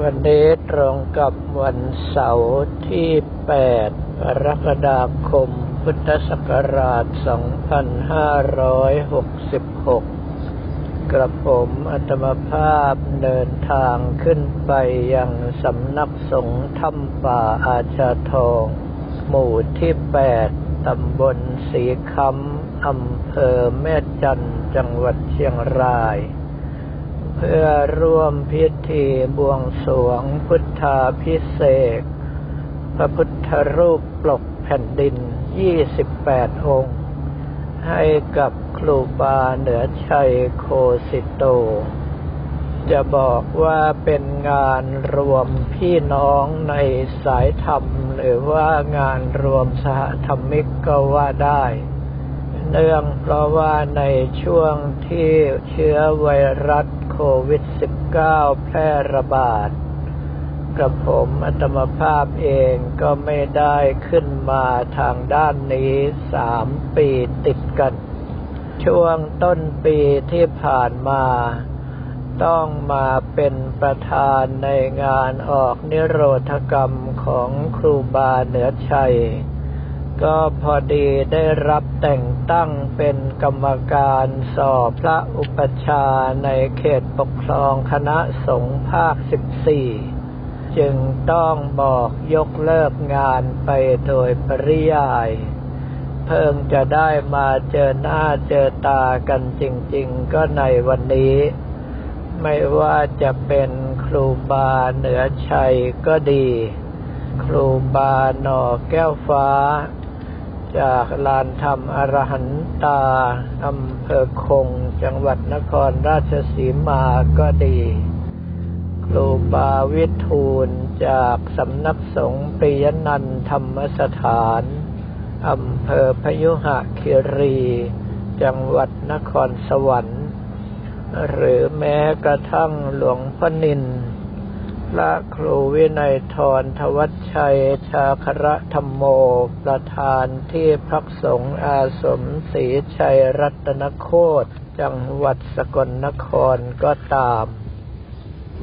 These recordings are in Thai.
วันนี้ตรงกับวันเสาร์ที่ 8 กรกฎาคม พุทธศักราช 2566 กระผมอัตมภาพเดินทางขึ้นไปยังสำนักสงฆ์ถ้ำป่าอาชาทอง หมู่ที่ 8 ตำบลสีคำอำเภอแม่จันจังหวัดเชียงราย เพื่อร่วมพิธีบวงสรวงพุทธาพิเศษพระพุทธรูปปลกแผ่นดิน 28 องค์ ให้กับครูบาเหนือชัยโคสิโต จะบอกว่าเป็นงานรวมพี่น้องในสายธรรม หรือว่างานรวมสหธรรมิกก็ว่าได้ เนื่องเพราะว่าในช่วงที่เชื้อไวรัสโควิด -19 แพร่ระบาด กระผมอัตมภาพเองก็ไม่ได้ขึ้นมาทางด้านนี้สามปีติดกัน ช่วงต้นปีที่ผ่านมา ต้องมาเป็นประธานในงานออกนิโรธกรรมของครูบาเหนือชัย ก็พอดีได้รับแต่งตั้งเป็นกรรมการสอบพระอุปชาในเขตปกครองคณะสงฆ์ภาค 14 จึงต้องบอกยกเลิกงานไปโดยปริยาย เพิ่งจะได้มาเจอหน้าเจอตากันจริงๆ ก็ในวันนี้ ไม่ว่าจะเป็นครูบาเหนือชัยก็ดี ครูบาหน่อแก้วฟ้า จากลานธรรมอรหันตาอำเภอคง จังหวัดนครราชสีมาก็ดี ครูบาวิทูลจากสำนักสงฆ์ปิยนันธรรมสถานอำเภอพยุหะคิรี จังหวัดนครสวรรค์ หรือแม้กระทั่งหลวงพ่อนิน พระครูวินัยทรทวัชชัย ชาคระธรรมโม ประธานที่พักสงฆ์อาสมศรีชัยรัตนโคตจังหวัดสกลนครก็ตาม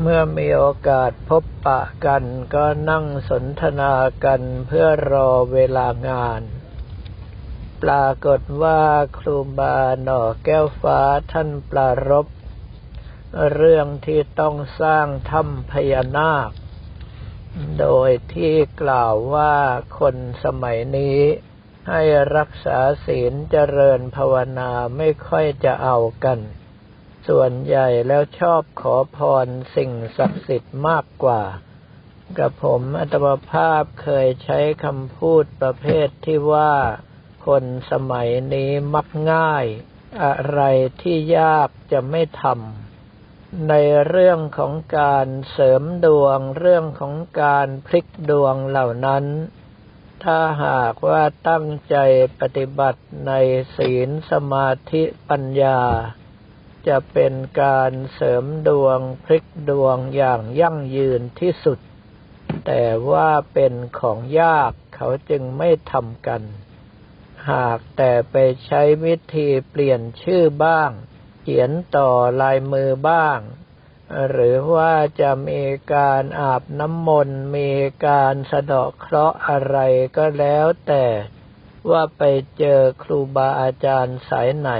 เมื่อมีโอกาสพบปะกันก็นั่งสนทนากันเพื่อรอเวลางานปรากฏว่าครูบาหน่อแก้วฟ้าท่านปรารบ เรื่องที่ต้องสร้างถ้ำพญานาค โดยที่กล่าวว่าคนสมัยนี้ให้รักษาศีลเจริญภาวนาไม่ค่อยจะเอากัน ส่วนใหญ่แล้วชอบขอพรสิ่งศักดิ์สิทธิ์มากกว่า กับผมอัตมภาพเคยใช้คำพูดประเภทที่ว่า คนสมัยนี้มักง่าย อะไรที่ยากจะไม่ทำ ในเรื่องของการเสริมดวง เรื่องของการพลิกดวงเหล่านั้น ถ้าหากว่าตั้งใจปฏิบัติในศีลสมาธิปัญญา จะเป็นการเสริมดวงพลิกดวงอย่างยั่งยืนที่สุด แต่ว่าเป็นของยากเขาจึงไม่ทำกัน หากแต่ไปใช้วิธีเปลี่ยนชื่อบ้าง ขียนต่อลายมือบ้าง หรือว่าจะมีการอาบน้ำมนต์มีการสะเดาะเคราะห์อะไรก็แล้วแต่ว่าไปเจอครูบาอาจารย์สายไหน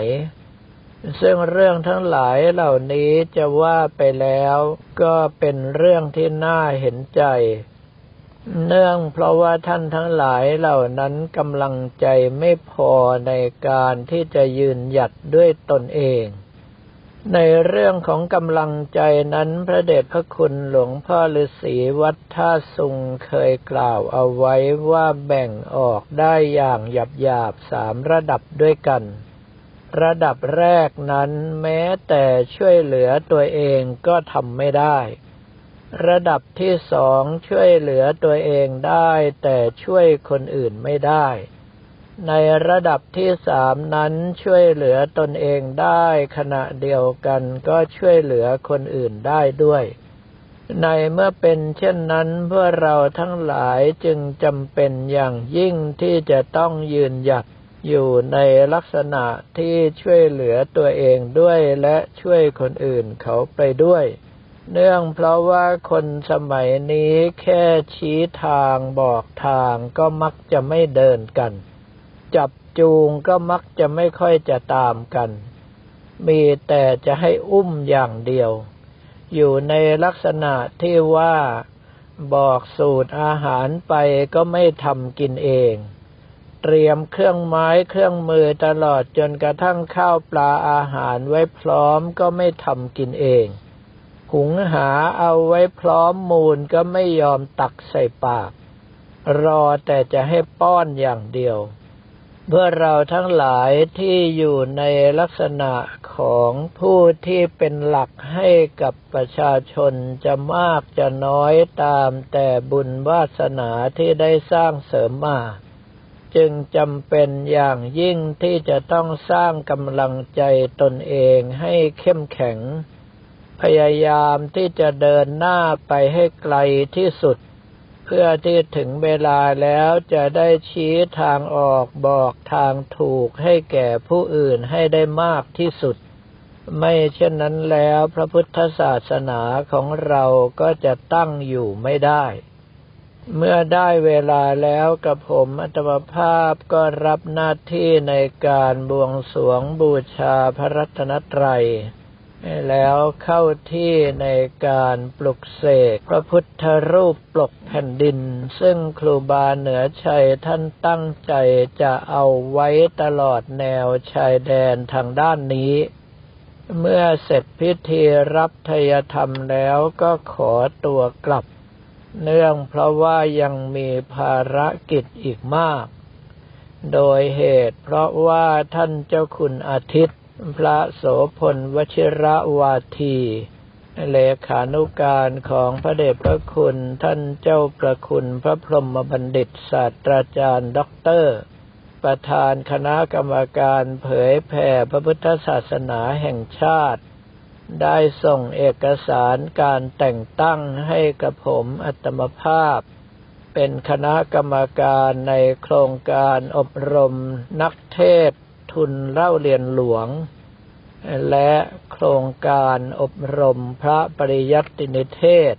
ซึ่งเรื่องทั้งหลายเหล่านี้จะว่าไปแล้วก็เป็นเรื่องที่น่าเห็นใจ เนื่องเพราะว่าท่านทั้งหลายเหล่านั้นกำลังใจไม่พอในการที่จะยืนหยัดด้วยตนเอง ในเรื่องของกำลังใจนั้นพระเดชพระคุณหลวงพ่อฤาษีวัดท่าสุงเคยกล่าวเอาไว้ว่าแบ่งออกได้อย่างหยาบหยาบสามระดับด้วยกัน ระดับแรกนั้นแม้แต่ช่วยเหลือตัวเองก็ทำไม่ได้ ระดับที่สองช่วยเหลือตัวเองได้แต่ช่วยคนอื่นไม่ได้ ในระดับที่สามนั้นช่วยเหลือตนเองได้ขณะเดียวกันก็ช่วยเหลือคนอื่นได้ด้วย ในเมื่อเป็นเช่นนั้นเพื่อเราทั้งหลายจึงจำเป็นอย่างยิ่งที่จะต้องยืนหยัดอยู่ในลักษณะที่ช่วยเหลือตัวเองด้วยและช่วยคนอื่นเขาไปด้วย เนื่องเพราะว่าคนสมัยนี้แค่ชี้ทางบอกทางก็มักจะไม่เดินกัน จับจูงก็มักจะไม่ค่อยจะตามกัน มีแต่จะให้อุ้มอย่างเดียว อยู่ในลักษณะที่ว่าบอกสูตรอาหารไปก็ไม่ทำกินเอง เตรียมเครื่องไม้เครื่องมือตลอดจนกระทั่งข้าวปลาอาหารไว้พร้อมก็ไม่ทำกินเองหุงหาเอาไว้พร้อมมูลก็ไม่ยอมตักใส่ปาก รอแต่จะให้ป้อนอย่างเดียว เพื่อเราทั้งหลายที่อยู่ในลักษณะของผู้ที่เป็นหลักให้กับประชาชนจะมากจะน้อยตามแต่บุญวาสนาที่ได้สร้างเสริมมา จึงจำเป็นอย่างยิ่งที่จะต้องสร้างกำลังใจตนเองให้เข้มแข็ง พยายามที่จะเดินหน้าไปให้ไกลที่สุด เพื่อที่ถึงเวลาแล้วจะได้ชี้ทางออกบอกทางถูกให้แก่ผู้อื่นให้ได้มากที่สุด ไม่เช่นนั้นแล้วพระพุทธศาสนาของเราก็จะตั้งอยู่ไม่ได้ เมื่อได้เวลาแล้วกับผมอัตมภาพก็รับหน้าที่ในการบวงสวงบูชาพระรัตนตรัย แล้วเข้าที่ในการปลุกเสกพระพุทธรูปปลกแผ่นดิน ซึ่งครูบาเหนือชัยท่านตั้งใจจะเอาไว้ตลอดแนวชายแดนทางด้านนี้ เมื่อเสร็จพิธีรับทยธรรมแล้วก็ขอตัวกลับ เนื่องเพราะว่ายังมีภารกิจอีกมาก โดยเหตุเพราะว่าท่านเจ้าคุณอาทิตย์ พระโสพลวชิระวาทีเลขานุการของพระเดชพระคุณท่านเจ้าประคุณพระพรหมบัณฑิตศาสตราจารย์ด็อกเตอร์ ประธานคณะกรรมการเผยแผ่พระพุทธศาสนาแห่งชาติ ได้ส่งเอกสารการแต่งตั้งให้กับผมอัตมภาพ เป็นคณะกรรมการในโครงการอบรมนักเทศ ทุนเล่าเรียนหลวง และโครงการอบรมพระปริยัตินิเทศ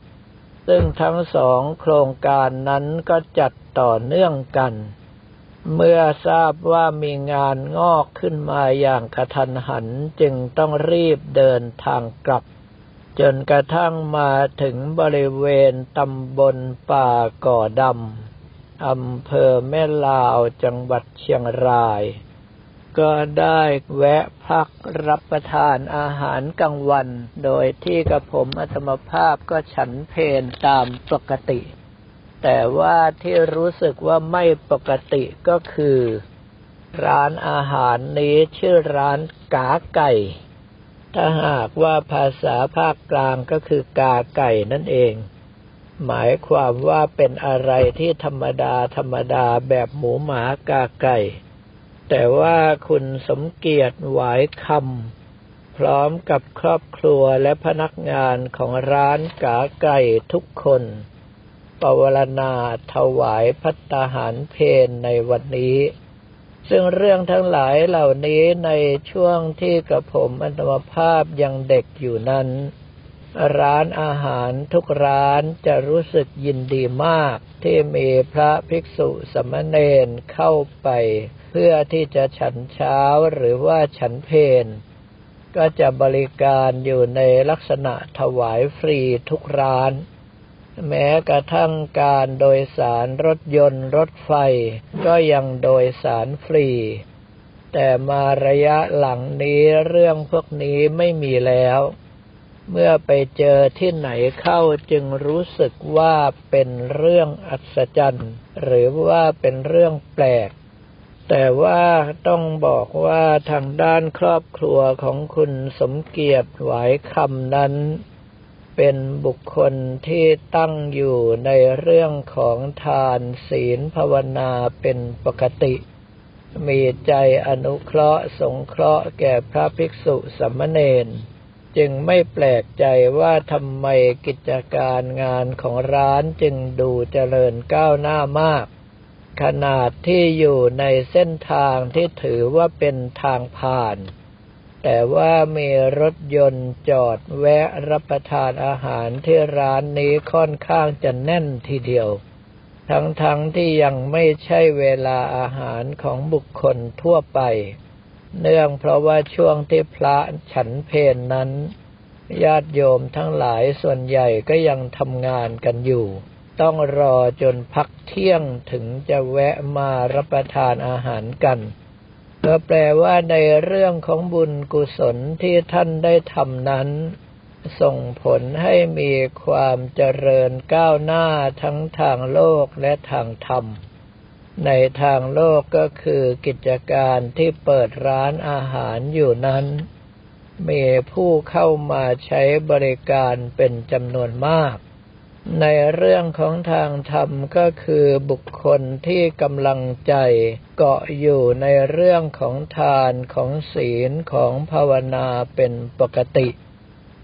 ซึ่งทั้งสองโครงการนั้นก็จัดต่อเนื่องกัน เมื่อทราบว่ามีงานงอกขึ้นมาอย่างกระทันหันจึงต้องรีบเดินทางกลับ จนกระทั่งมาถึงบริเวณตำบลป่าก่อดำอำเภอแม่ลาวจังหวัดเชียงราย ก็ได้แวะพักรับประทานอาหารกลางวัน โดยที่กับผมอัตมภาพก็ฉันเพนตามปกติ แต่ว่าที่รู้สึกว่าไม่ปกติก็คือ ร้านอาหารนี้ชื่อร้านกาไก่ ถ้าหากว่าภาษาภาคกลางก็คือกาไก่นั่นเองหมายความว่าเป็นอะไรที่ธรรมดาธรรมดาแบบหมูหมากาไก่ แต่ว่าคุณสมเกียรติหวายคำพร้อมกับครอบครัวและพนักงานของร้านกาไก่ทุกคนปวารณาถวายพัตตาหารเพนในวันนี้ ซึ่งเรื่องทั้งหลายเหล่านี้ในช่วงที่กระผมอัตมภาพยังเด็กอยู่นั้น ร้านอาหารทุกร้านจะรู้สึกยินดีมากที่มีพระภิกษุสมณเณรเข้าไป พื่อที่จะฉันเช้าหรือว่าฉันเพนก็จะบริการอยู่ในลักษณะถวายฟรีทุกร้าน แม้กระทั่งการโดยสารรถยนต์รถไฟ ก็ยังโดยสารฟรี แต่มาระยะหลังนี้เรื่องพวกนี้ไม่มีแล้ว เมื่อไปเจอที่ไหนเข้าจึงรู้สึกว่าเป็นเรื่องอัศจรรย์ หรือว่าเป็นเรื่องแปลก แต่ว่าต้องบอกว่าทางด้านครอบครัวของคุณสมเกียรติหวายคำนั้น เป็นบุคคลที่ตั้งอยู่ในเรื่องของทานศีลภาวนาเป็นปกติ มีใจอนุเคราะห์สงเคราะห์แก่พระภิกษุสมณเณรจึงไม่แปลกใจว่าทำไมกิจการงานของร้านจึงดูเจริญก้าวหน้ามาก ขนาดที่อยู่ในเส้นทางที่ถือว่าเป็นทางผ่าน แต่ว่ามีรถยนต์จอดแวะรับประทานอาหารที่ร้านนี้ค่อนข้างจะแน่นทีเดียว ทั้งๆทที่ยังไม่ใช่เวลาอาหารของบุคคลทั่วไป เนื่องเพราะว่าช่วงที่พระฉันเพนนั้น ญาติโยมทั้งหลายส่วนใหญ่ก็ยังทำงานกันอยู่ ต้องรอจนพักเที่ยงถึงจะแวะมารับประทานอาหารกันก็แปลว่าในเรื่องของบุญกุศลที่ท่านได้ทำนั้น ส่งผลให้มีความเจริญก้าวหน้าทั้งทางโลกและทางธรรม ในทางโลกก็คือกิจการที่เปิดร้านอาหารอยู่นั้น มีผู้เข้ามาใช้บริการเป็นจำนวนมาก ในเรื่องของทางธรรมก็คือบุคคลที่กำลังใจเกาะอยู่ในเรื่องของทานของศีลของภาวนาเป็นปกติ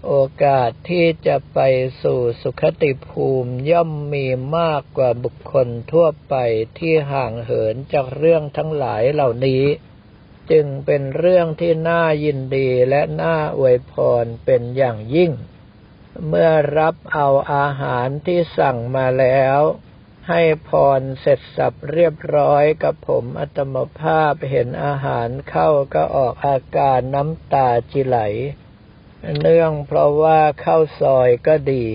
โอกาสที่จะไปสู่สุขติภูมิย่อมมีมากกว่าบุคคลทั่วไปที่ห่างเหินจากเรื่องทั้งหลายเหล่านี้ จึงเป็นเรื่องที่น่ายินดีและน่าอวยพรเป็นอย่างยิ่ง เมื่อรับเอาอาหารที่สั่งมาแล้ว ให้พรเสร็จสับเรียบร้อยกับผมอัตมภาพเห็นอาหารเข้าก็ออกอาการน้ำตาจิไหล เนื่องเพราะว่าข้าวซอยก็ดี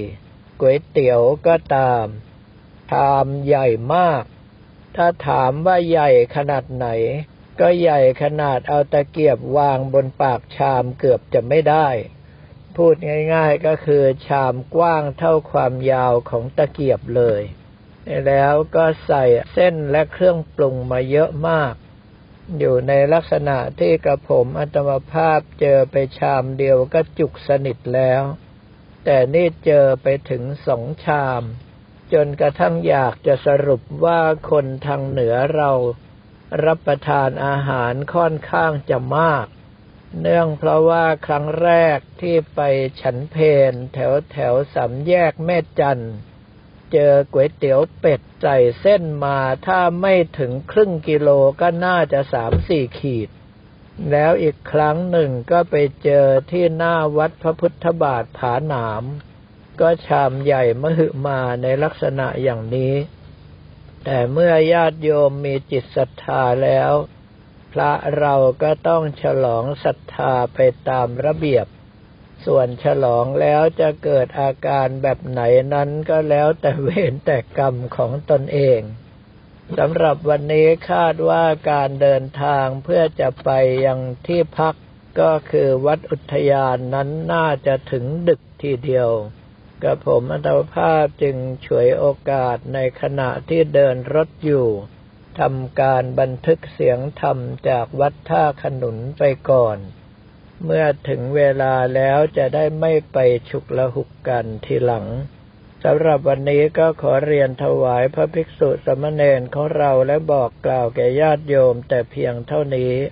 ก๋วยเตี๋ยวก็ตามชามใหญ่มาก ถ้าถามว่าใหญ่ขนาดไหน ก็ใหญ่ขนาดเอาตะเกียบวางบนปากชามเกือบจะไม่ได้ พูดง่าย ๆ ก็คือชามกว้างเท่าความยาวของตะเกียบเลย แล้วก็ใส่เส้นและเครื่องปรุงมาเยอะมาก อยู่ในลักษณะที่กระผมอัตมภาพเจอไปชามเดียวก็จุกสนิทแล้ว แต่นี่เจอไปถึงสองชาม จนกระทั่งอยากจะสรุปว่าคนทางเหนือเรารับประทานอาหารค่อนข้างจะมาก เนื่องเพราะว่าครั้งแรกที่ไปฉันเพนแถวแถวสามแยกแม่จันเจอก๋วยเตี๋ยวเป็ดใส่เส้นมาถ้าไม่ถึงครึ่งกิโลก็น่าจะสามสี่ขีด แล้วอีกครั้งหนึ่งก็ไปเจอที่หน้าวัดพระพุทธบาทผาหนาม ก็ชามใหญ่มหึมาในลักษณะอย่างนี้ แต่เมื่อญาติโยมมีจิตศรัทธาแล้ว ระเราก็ต้องฉลองศรัทธาไปตามระเบียบ ส่วนฉลองแล้วจะเกิดอาการแบบไหนนั้นก็แล้วแต่เวรแต่กรรมของตนเองสำหรับวันนี้คาดว่าการเดินทางเพื่อจะไปยังที่พักก็คือวัดอุทยานนั้นน่าจะถึงดึกทีเดียวกระผมอัตภาพจึงฉวยโอกาสในขณะที่เดินรถอยู่ ทำการบันทึกเสียงธรรมจากวัดท่าขนุนไปก่อน เมื่อถึงเวลาแล้วจะได้ไม่ไปฉุกละหุกกันทีหลังสำหรับวันนี้ก็ขอเรียนถวายพระภิกษุสมณเณรของเราและบอกกล่าวแก่ญาติโยมแต่เพียงเท่านี้